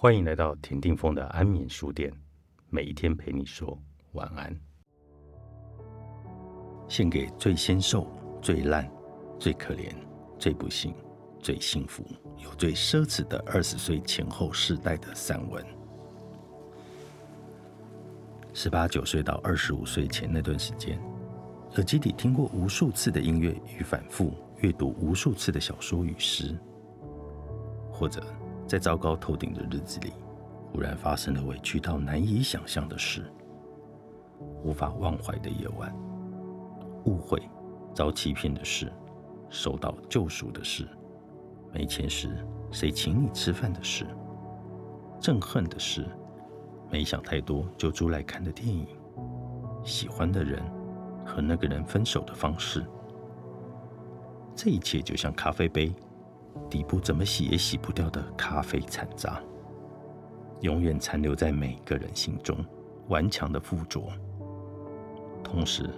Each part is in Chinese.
欢迎来到田定峰的安眠书店，每一天陪你说晚安。献给最纤瘦、最烂、最可怜、最不幸、最幸福、有最奢侈的二十岁前后世代的散文。十八九岁到二十五岁前那段时间，耳机里听过无数次的音乐与反复阅读无数次的小说与诗，或者。在糟糕透顶的日子里，忽然发生了委屈到难以想象的事，无法忘怀的夜晚，误会、遭欺骗的事，受到救赎的事，没钱时谁请你吃饭的事，憎恨的事，没想太多就租来看的电影，喜欢的人和那个人分手的方式，这一切就像咖啡杯。底部怎么洗也洗不掉的咖啡残渣，永远残留在每个人心中，顽强的附着。同时，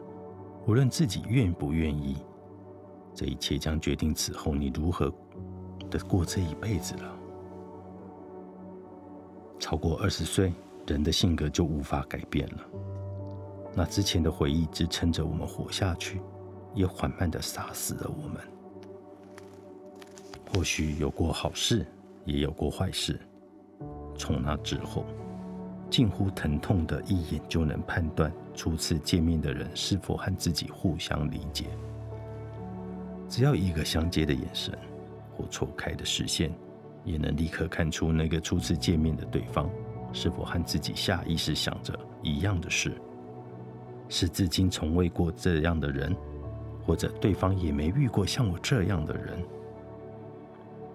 无论自己愿不愿意，这一切将决定此后你如何的过这一辈子了。超过二十岁，人的性格就无法改变了。那之前的回忆支撑着我们活下去，也缓慢的杀死了我们。或许有过好事，也有过坏事。从那之后，近乎疼痛的一眼就能判断初次见面的人是否和自己互相理解。只要一个相接的眼神或错开的视线，也能立刻看出那个初次见面的对方是否和自己下意识想着一样的事，是至今从未过这样的人，或者对方也没遇过像我这样的人。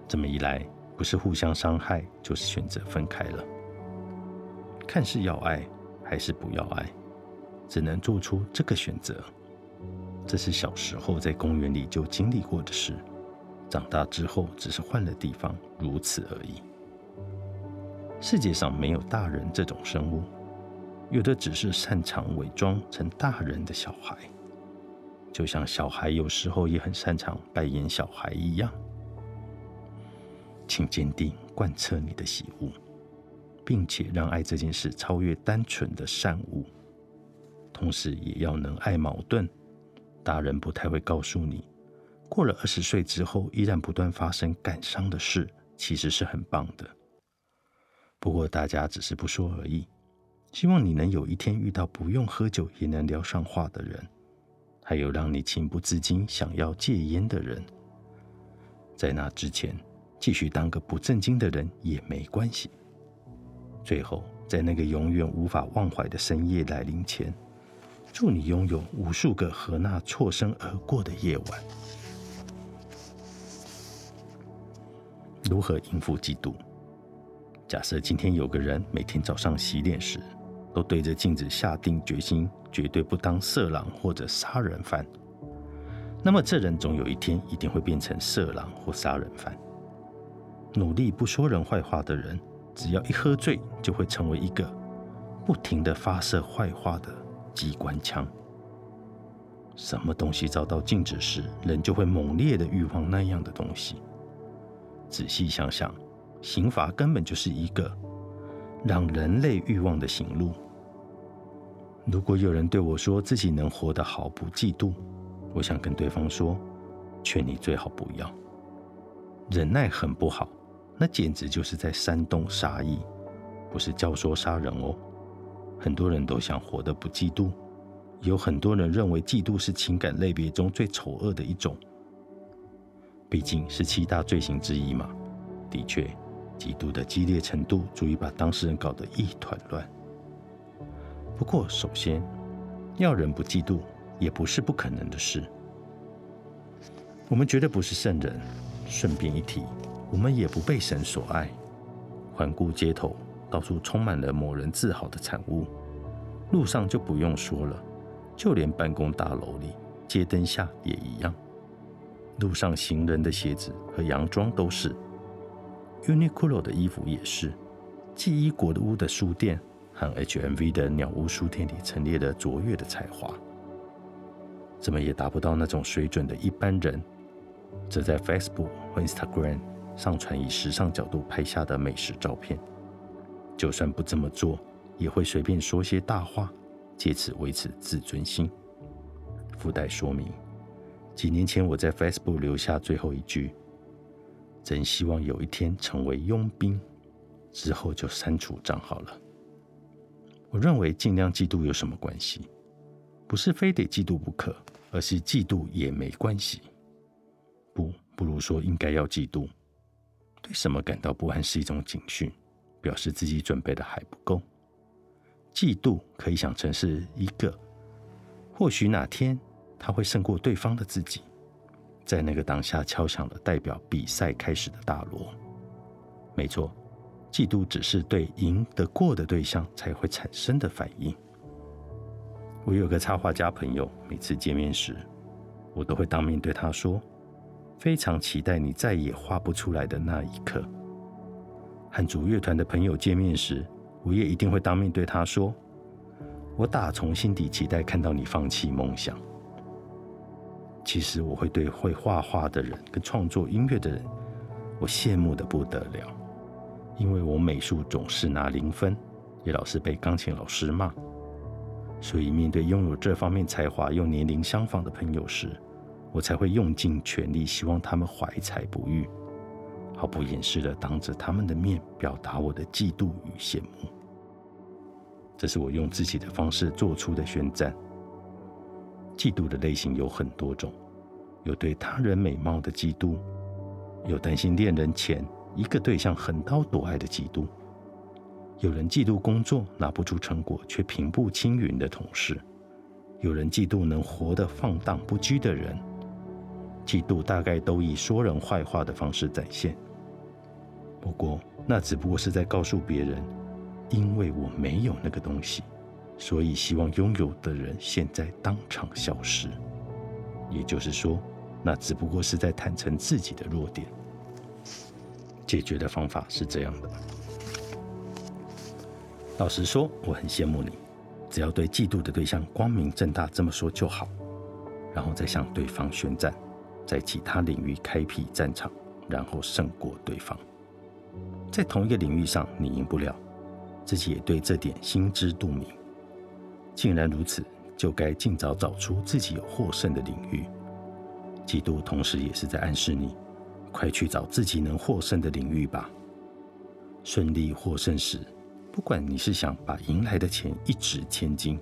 这么一来，不是互相伤害，就是选择分开了。看是要爱还是不要爱，只能做出这个选择。这是小时候在公园里就经历过的事，长大之后只是换了地方，如此而已。世界上没有大人这种生物，有的只是擅长伪装成大人的小孩，就像小孩有时候也很擅长扮演小孩一样。请坚定贯彻你的喜恶，并且让爱这件事超越单纯的善恶，同时也要能爱矛盾。大人不太会告诉你，过了二十岁之后依然不断发生感伤的事，其实是很棒的。不过大家只是不说而已。希望你能有一天遇到不用喝酒也能聊上话的人，还有让你情不自禁想要戒烟的人。在那之前。继续当个不正经的人也没关系。最后，在那个永远无法忘怀的深夜来临前，祝你拥有无数个和那错身而过的夜晚。如何应付嫉妒？假设今天有个人每天早上洗脸时，都对着镜子下定决心，绝对不当色狼或者杀人犯，那么这人总有一天一定会变成色狼或杀人犯。努力不说人坏话的人，只要一喝醉，就会成为一个不停的发射坏话的机关枪。什么东西遭到禁止时，人就会猛烈的欲望那样的东西。仔细想想，刑罚根本就是一个让人类欲望的行路。如果有人对我说自己能活得好不嫉妒，我想跟对方说，劝你最好不要。忍耐很不好。那简直就是在煽动杀意，不是教唆杀人哦。很多人都想活得不嫉妒，有很多人认为嫉妒是情感类别中最丑恶的一种，毕竟是七大罪行之一嘛。的确，嫉妒的激烈程度足以把当事人搞得一团乱。不过，首先要人不嫉妒，也不是不可能的事。我们绝对不是圣人。顺便一提。我们也不被神所爱。环顾街头，到处充满了某人自豪的产物。路上就不用说了，就连办公大楼里、街灯下也一样。路上行人的鞋子和洋装都是，Uniqlo 的衣服也是。记忆国的屋的书店和 HMV 的鸟屋书店里陈列的卓越的才华，怎么也达不到那种水准的一般人，则在 Facebook 和 Instagram。上传以时尚角度拍下的美食照片，就算不这么做，也会随便说些大话，借此维持自尊心。附带说明：几年前我在 Facebook 留下最后一句：“真希望有一天成为佣兵。”之后就删除账号了。我认为尽量嫉妒有什么关系？不是非得嫉妒不可，而是嫉妒也没关系。不，不如说应该要嫉妒。对什么感到不安是一种警讯，表示自己准备的还不够。嫉妒可以想成是一个，或许哪天他会胜过对方的自己，在那个当下敲响了代表比赛开始的大锣。没错。嫉妒只是对赢得过的对象才会产生的反应。我有个插画家朋友，每次见面时，我都会当面对他说：“非常期待你再也画不出来的那一刻。”和主乐团的朋友见面时，我也一定会当面对他说：“我打从心底期待看到你放弃梦想。”其实我会对会画画的人跟创作音乐的人，我羡慕的不得了。因为我美术总是拿零分，也老是被钢琴老师骂，所以面对拥有这方面才华又年龄相仿的朋友时，我才会用尽全力，希望他们怀才不遇，毫不掩饰的当着他们的面表达我的嫉妒与羡慕。这是我用自己的方式做出的宣战。嫉妒的类型有很多种，有对他人美貌的嫉妒，有担心恋人前。一个对象横刀夺爱的嫉妒，有人嫉妒工作拿不出成果却平步青云的同事，有人嫉妒能活得放荡不羁的人，嫉妒大概都以说人坏话的方式展现。不过那只不过是在告诉别人，因为我没有那个东西，所以希望拥有的人现在当场消失。也就是说，那只不过是在坦诚自己的弱点。解决的方法是这样的。老实说，我很羡慕你，只要对嫉妒的对象光明正大这么说就好，然后再向对方宣战，在其他领域开辟战场，然后胜过对方。在同一个领域上你赢不了，自己也对这点心知肚明。既然如此，就该尽早找出自己有获胜的领域。嫉妒同时也是在暗示你。快去找自己能获胜的领域吧。顺利获胜时，不管你是想把赢来的钱一掷千金，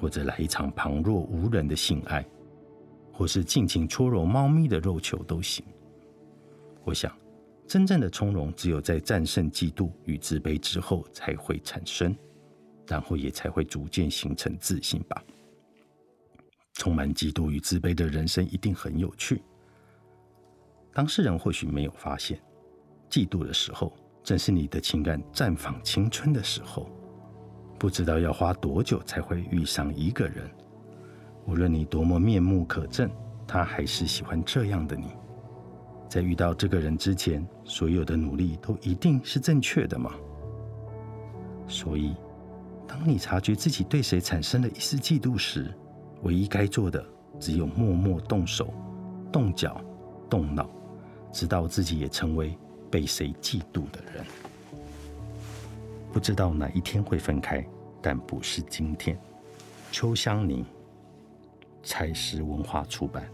或者来一场旁若无人的性爱，或是尽情搓揉猫咪的肉球都行。我想，真正的从容只有在战胜嫉妒与自卑之后才会产生，然后也才会逐渐形成自信吧。充满嫉妒与自卑的人生一定很有趣。当事人或许没有发现，嫉妒的时候，正是你的情感绽放青春的时候。不知道要花多久才会遇上一个人，无论你多么面目可憎，他还是喜欢这样的你。在遇到这个人之前，所有的努力都一定是正确的吗？所以，当你察觉自己对谁产生了一丝嫉妒时，唯一该做的只有默默动手、动脚、动脑。直到自己也成为被谁嫉妒的人，不知道哪一天会分开，但不是今天。秋香凝，彩石文化出版。